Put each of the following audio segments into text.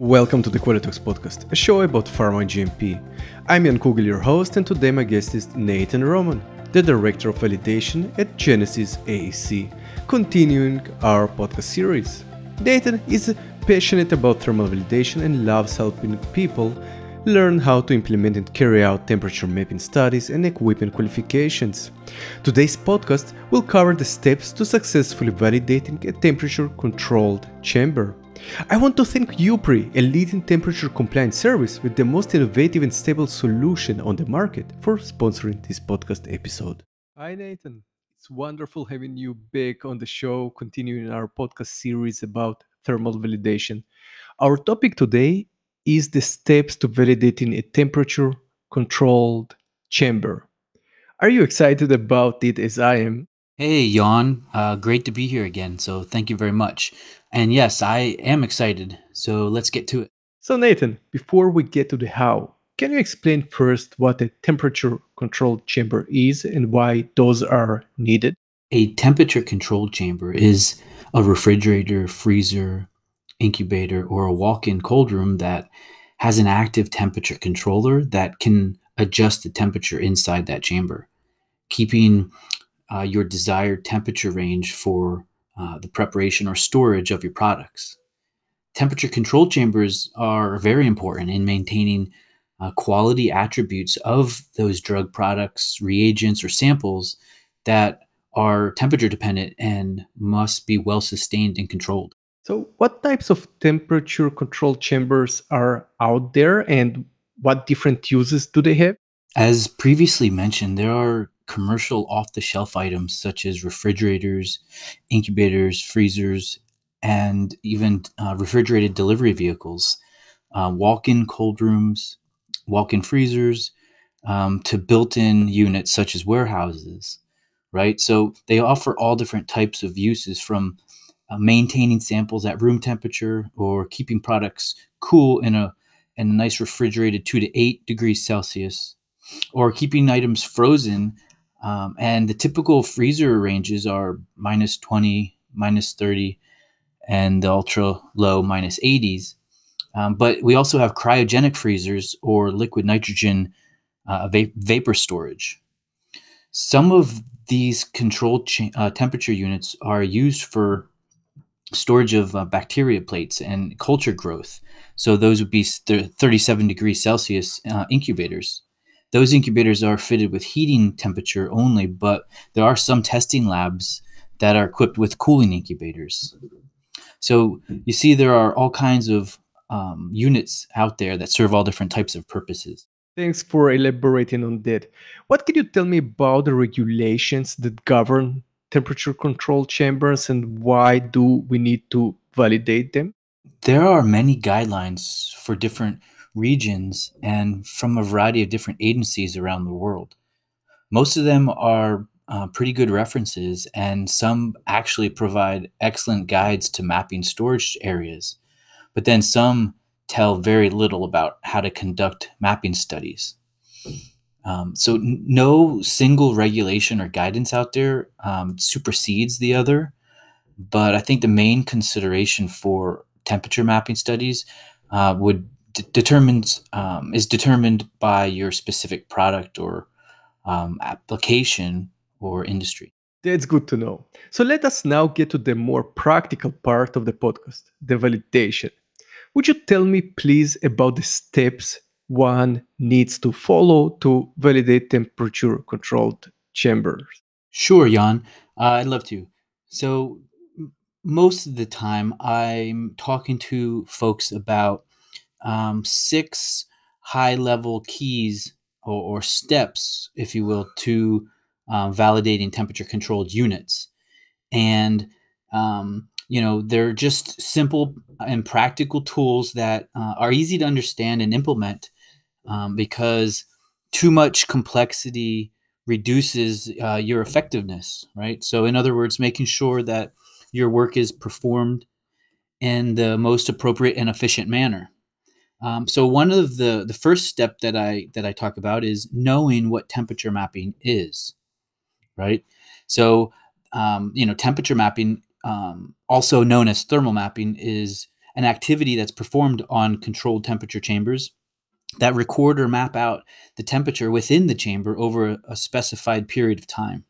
Welcome to the Qualitox podcast, a show about pharma GMP. I'm Jan Kugel, your host, and today my guest is Nathan Roman, the Director of Validation at Genesis AEC, continuing our podcast series. Nathan is passionate about thermal validation and loves helping people learn how to implement and carry out temperature mapping studies and equipment qualifications. Today's podcast will cover the steps to successfully validating a temperature controlled chamber. I want to thank Eupry, a leading temperature compliance service with the most innovative and stable solution on the market, for sponsoring this podcast episode. Hi, Nathan. It's wonderful having you back on the show, continuing our podcast series about thermal validation. Our topic today is the steps to validating a temperature controlled chamber. Are you excited about it as I am? Hey, Jan. Uh, great to be here again. So, thank you very much. And yes, I am excited. So, let's get to it. So, Nathan, before we get to the how, can you explain first what a temperature controlled chamber is and why those are needed? A temperature controlled chamber is a refrigerator, freezer, incubator, or a walk in cold room that has an active temperature controller that can adjust the temperature inside that chamber, keeping uh, your desired temperature range for uh, the preparation or storage of your products. Temperature control chambers are very important in maintaining uh, quality attributes of those drug products, reagents, or samples that are temperature dependent and must be well sustained and controlled. So, what types of temperature control chambers are out there and what different uses do they have? As previously mentioned, there are commercial off the shelf items such as refrigerators, incubators, freezers, and even uh, refrigerated delivery vehicles, uh, walk in cold rooms, walk in freezers, um, to built in units such as warehouses, right? So they offer all different types of uses from uh, maintaining samples at room temperature or keeping products cool in a in a nice refrigerated 2 to 8 degrees Celsius or keeping items frozen um, and the typical freezer ranges are minus 20, minus 30, and the ultra low minus 80s. Um, but we also have cryogenic freezers or liquid nitrogen uh, va- vapor storage. Some of these controlled cha- uh, temperature units are used for storage of uh, bacteria plates and culture growth. So those would be 37 degrees Celsius uh, incubators. Those incubators are fitted with heating temperature only, but there are some testing labs that are equipped with cooling incubators. So you see, there are all kinds of um, units out there that serve all different types of purposes. Thanks for elaborating on that. What can you tell me about the regulations that govern temperature control chambers and why do we need to validate them? There are many guidelines for different regions and from a variety of different agencies around the world. Most of them are uh, pretty good references, and some actually provide excellent guides to mapping storage areas. But then some tell very little about how to conduct mapping studies. Um, so, n- no single regulation or guidance out there um, supersedes the other. But I think the main consideration for temperature mapping studies uh, would d- determines um, is determined by your specific product or um, application or industry. That's good to know. So let us now get to the more practical part of the podcast, the validation. Would you tell me, please, about the steps one needs to follow to validate temperature controlled chambers? Sure, Jan. Uh, I'd love to. So, most of the time, I'm talking to folks about um, six high level keys or, or, steps, if you will, to um, validating temperature controlled units. And, um, you know, they're just simple and practical tools that uh, are easy to understand and implement um, because too much complexity reduces uh, your effectiveness, right? So, in other words, making sure that your work is performed in the most appropriate and efficient manner. Um, so one of the the first step that I that I talk about is knowing what temperature mapping is, right? So um, you know, temperature mapping, um, also known as thermal mapping, is an activity that's performed on controlled temperature chambers that record or map out the temperature within the chamber over a specified period of time.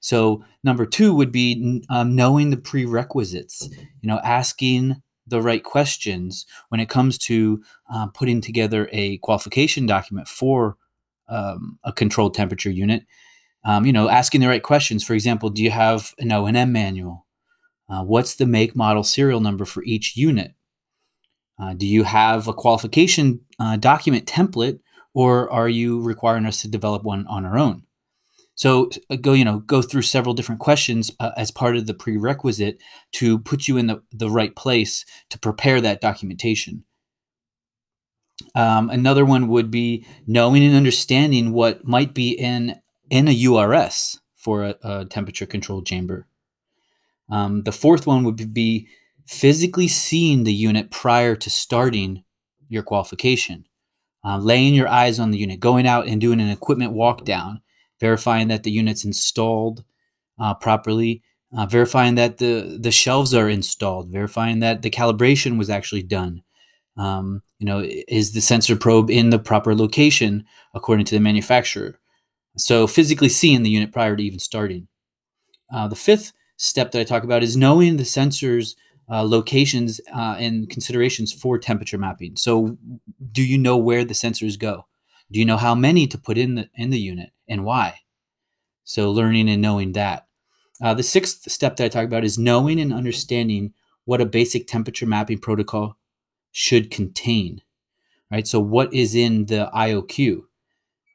So number two would be um, knowing the prerequisites. You know, asking the right questions when it comes to uh, putting together a qualification document for um, a controlled temperature unit. Um, you know, asking the right questions. For example, do you have an O and M manual? Uh, what's the make, model, serial number for each unit? Uh, do you have a qualification uh, document template, or are you requiring us to develop one on our own? So uh, go, you know, go through several different questions uh, as part of the prerequisite to put you in the, the right place to prepare that documentation. Um, another one would be knowing and understanding what might be in in a URS for a, a temperature controlled chamber. Um, the fourth one would be physically seeing the unit prior to starting your qualification, uh, laying your eyes on the unit, going out and doing an equipment walk down, verifying that the unit's installed uh, properly, uh, verifying that the the shelves are installed, verifying that the calibration was actually done. Um, you know, is the sensor probe in the proper location according to the manufacturer? So physically seeing the unit prior to even starting. Uh, the fifth step that I talk about is knowing the sensors uh, locations uh, and considerations for temperature mapping. So, do you know where the sensors go? Do you know how many to put in the in the unit and why? So, learning and knowing that. Uh, the sixth step that I talk about is knowing and understanding what a basic temperature mapping protocol should contain. Right. So, what is in the IOQ?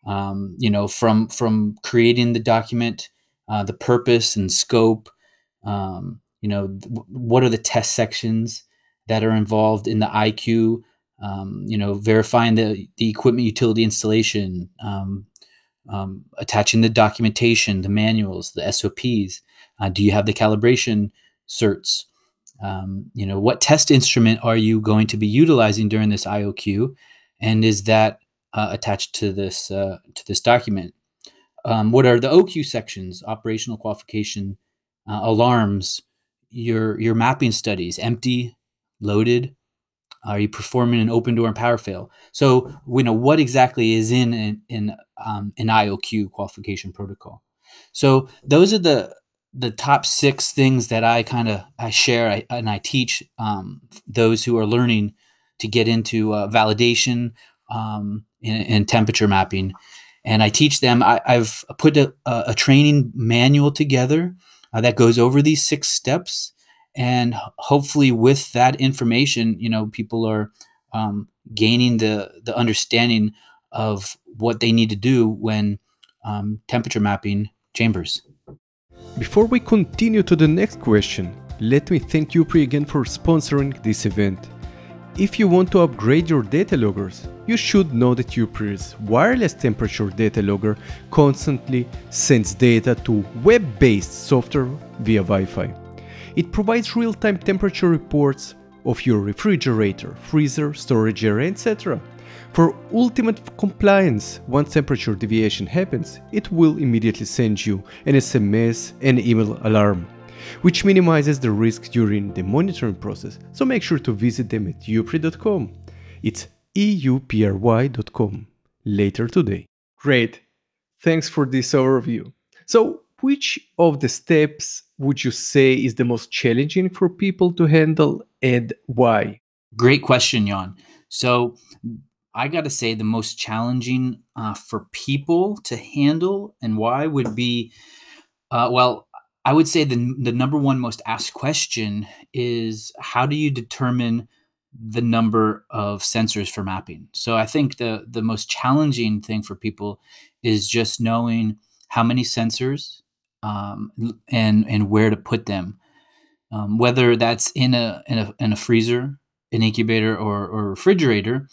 Um, you know, from from creating the document, uh, the purpose and scope. Um, you know th- what are the test sections that are involved in the iq um, you know verifying the, the equipment utility installation um, um, attaching the documentation the manuals the sops uh, do you have the calibration certs? Um, you know what test instrument are you going to be utilizing during this ioq and is that uh, attached to this uh, to this document? Um, what are the oq sections operational qualification uh, alarms your your mapping studies empty loaded are you performing an open door and power fail? So you know what exactly is in in, in um, an ioq qualification protocol. So those are the the top six things that i kind of i share I, and i teach um, those who are learning to get into uh, validation um, and, temperature mapping. And i teach them I, have put a, a training manual together uh, that goes over these six steps and hopefully with that information you know people are um, gaining the the understanding of what they need to do when um, temperature mapping chambers before we continue to the next question let me thank Eupry again for sponsoring this event if you want to upgrade your data loggers, you should know that Eupry's wireless temperature data logger constantly sends data to web-based software via Wi-Fi. It provides real-time temperature reports of your refrigerator, freezer, storage area, etc. For ultimate compliance, once temperature deviation happens, it will immediately send you an SMS and email alarm which minimizes the risk during the monitoring process, so make sure to visit them at eupry.com. It's eupry.com later today. Great. Thanks for this overview. So, which of the steps would you say is the most challenging for people to handle and why? Great question, Jan. So, I got to say, the most challenging uh, for people to handle and why would be uh, well, I would say the the number one most asked question is how do you determine the number of sensors for mapping? So I think the the most challenging thing for people is just knowing how many sensors um, and and where to put them, um, whether that's in a, in a in a freezer, an incubator, or or refrigerator,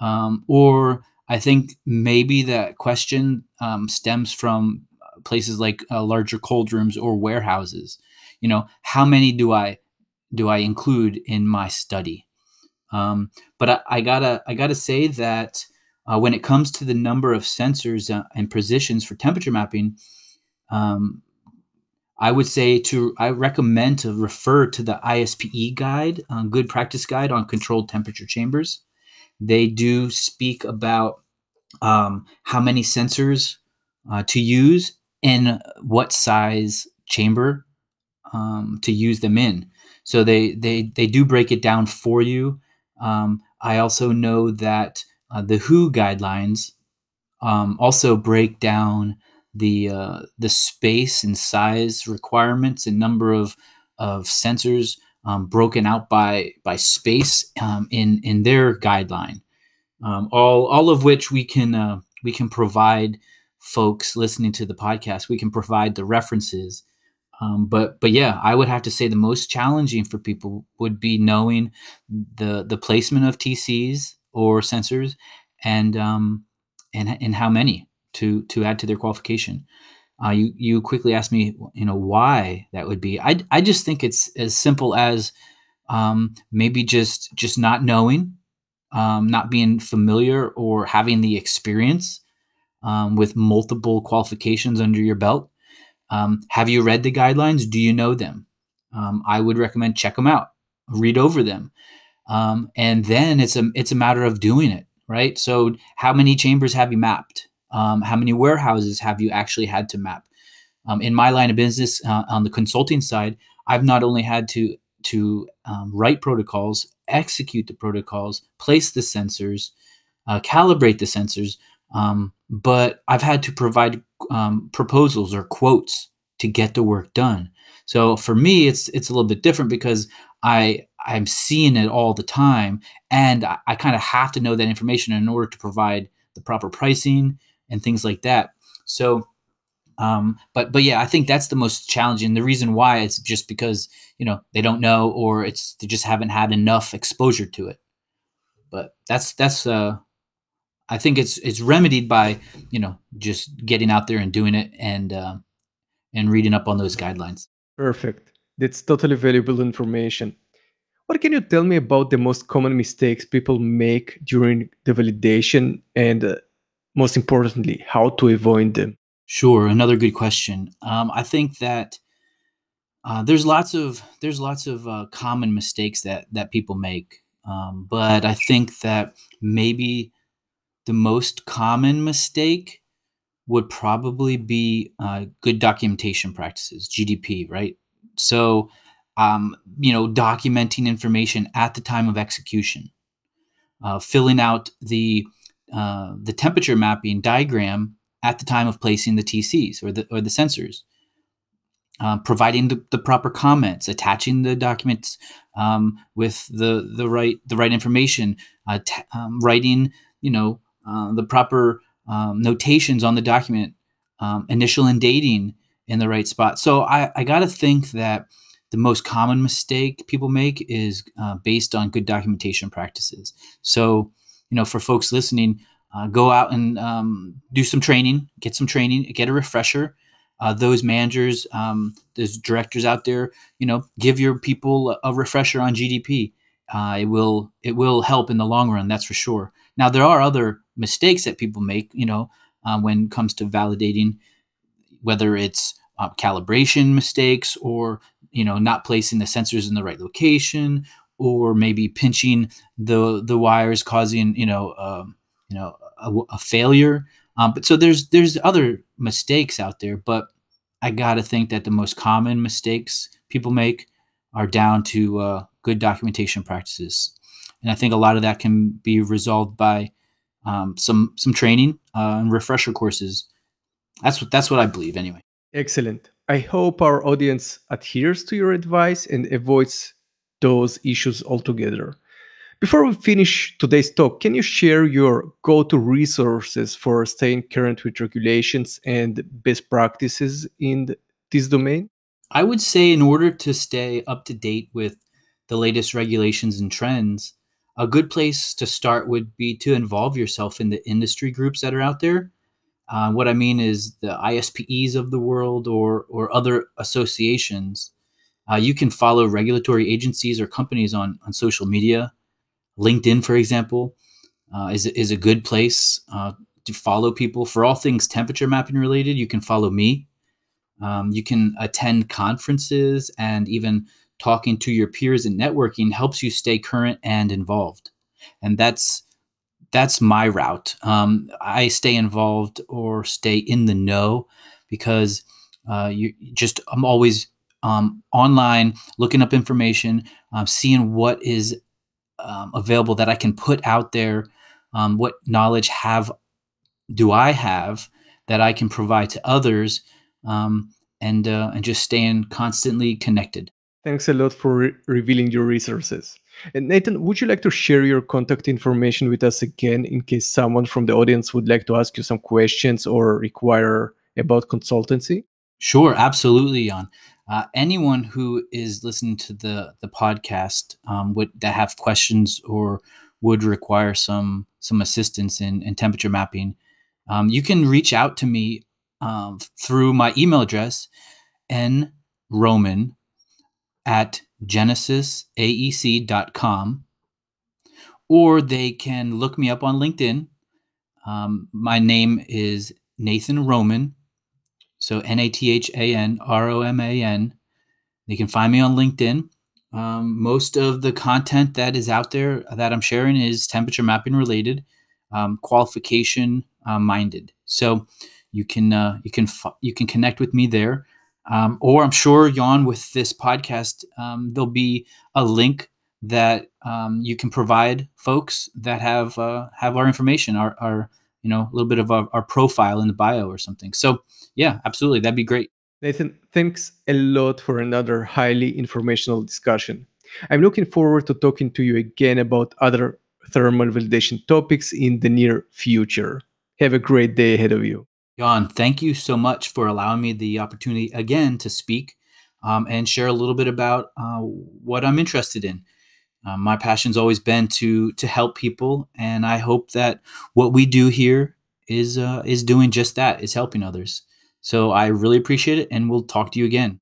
um, or I think maybe that question um, stems from places like uh, larger cold rooms or warehouses. You know how many do i do i include in my study? Um, but I, I, gotta i gotta say that uh, when it comes to the number of sensors uh, and positions for temperature mapping um, I would say to I recommend to refer to the ISPE guide, uh, Good Practice Guide on Controlled Temperature Chambers. They do speak about um, how many sensors uh, to use and what size chamber um, to use them in. So they they they do break it down for you. Um, I also know that uh, the WHO guidelines um, also break down the uh, the space and size requirements and number of of sensors um, broken out by by space um, in in their guideline. Um, all all of which we can uh, we can provide folks listening to the podcast. We can provide the references. Um, but but yeah, I would have to say the most challenging for people would be knowing the the placement of TCs or sensors and um, and and how many to to add to their qualification. Uh, you you quickly asked me, you know, why that would be. I I just think it's as simple as um, maybe just just not knowing, um, not being familiar or having the experience um, with multiple qualifications under your belt. Um, have you read the guidelines? Do you know them? Um, I would recommend check them out, read over them, um, and then it's a it's a matter of doing it right. So how many chambers have you mapped? Um, how many warehouses have you actually had to map? Um, in my line of business, uh, on the consulting side, I've not only had to to um, write protocols, execute the protocols, place the sensors, uh, calibrate the sensors, um, but I've had to provide um, proposals or quotes to get the work done. So for me, it's it's a little bit different because I I'm seeing it all the time, and I, I kind of have to know that information in order to provide the proper pricing and things like that. So, um, but but yeah, I think that's the most challenging. The reason why it's just because you know they don't know or it's they just haven't had enough exposure to it. But that's that's uh, I think it's it's remedied by you know just getting out there and doing it and uh, and reading up on those guidelines. Perfect. That's totally valuable information. What can you tell me about the most common mistakes people make during the validation and uh, most importantly, how to avoid them? Sure, another good question. Um, I think that uh, there's lots of there's lots of uh, common mistakes that that people make, um, but I think that maybe the most common mistake would probably be uh, good documentation practices, GDP, right? So, um, you know, documenting information at the time of execution, uh, filling out the uh, the temperature mapping diagram at the time of placing the TCs or the or the sensors, uh, providing the, the proper comments, attaching the documents um, with the the right the right information, uh, t- um, writing you know uh, the proper um, notations on the document, um, initial and dating in the right spot. So I, I got to think that the most common mistake people make is uh, based on good documentation practices. So, you know, for folks listening, uh, go out and um, do some training, get some training, get a refresher. Uh, those managers, um, those directors out there, you know, give your people a, refresher on GDP. Uh, it will it will help in the long run, that's for sure. Now there are other mistakes that people make, you know, uh, when it comes to validating, whether it's uh, calibration mistakes or you know not placing the sensors in the right location or maybe pinching the the wires causing you know um, you know a, a failure. Um, but so there's there's other mistakes out there but i gotta think that the most common mistakes people make are down to uh, good documentation practices. And i think a lot of that can be resolved by um, some some training uh, and refresher courses. That's what that's what i believe anyway. Excellent. I hope our audience adheres to your advice and avoids those issues altogether. Before we finish today's talk, can you share your go to resources for staying current with regulations and best practices in this domain? I would say, in order to stay up to date with the latest regulations and trends, a good place to start would be to involve yourself in the industry groups that are out there. Uh, what I mean is the ISPEs of the world or or other associations. Uh, you can follow regulatory agencies or companies on on social media. LinkedIn, for example, uh, is is a good place uh, to follow people for all things temperature mapping related. You can follow me. Um, you can attend conferences and even talking to your peers and networking helps you stay current and involved. And that's that's my route. Um, I stay involved or stay in the know because uh, you just I'm always um, online looking up information, uh, seeing what is um, available that I can put out there. Um, what knowledge have do I have that I can provide to others, um, and uh, and just staying constantly connected. Thanks a lot for re- revealing your resources. And Nathan, would you like to share your contact information with us again in case someone from the audience would like to ask you some questions or require about consultancy? Sure, absolutely, Jan. Uh, anyone who is listening to the the podcast um, would that have questions or would require some some assistance in, in temperature mapping, um, you can reach out to me um, through my email address, n roman at genesisaec.com, or they can look me up on LinkedIn. Um, my name is Nathan Roman so N A T H A N R O M A N. They can find me on LinkedIn. Um, most of the content that is out there that I'm sharing is temperature mapping related, um, qualification uh, minded. So you can uh, you can you can connect with me there, um, or I'm sure Jan with this podcast um, there'll be a link that um, you can provide folks that have uh, have our information, our, our you know a little bit of our, our profile in the bio or something. So yeah absolutely that'd be great. Nathan thanks a lot for another highly informational discussion. I'm looking forward to talking to you again about other thermal validation topics in the near future. Have a great day ahead of you. Jan, thank you so much for allowing me the opportunity again to speak um, and share a little bit about uh, what I'm interested in. Um, my passion's always been to to help people, and I hope that what we do here is uh, is doing just that, is helping others. So I really appreciate it, and we'll talk to you again.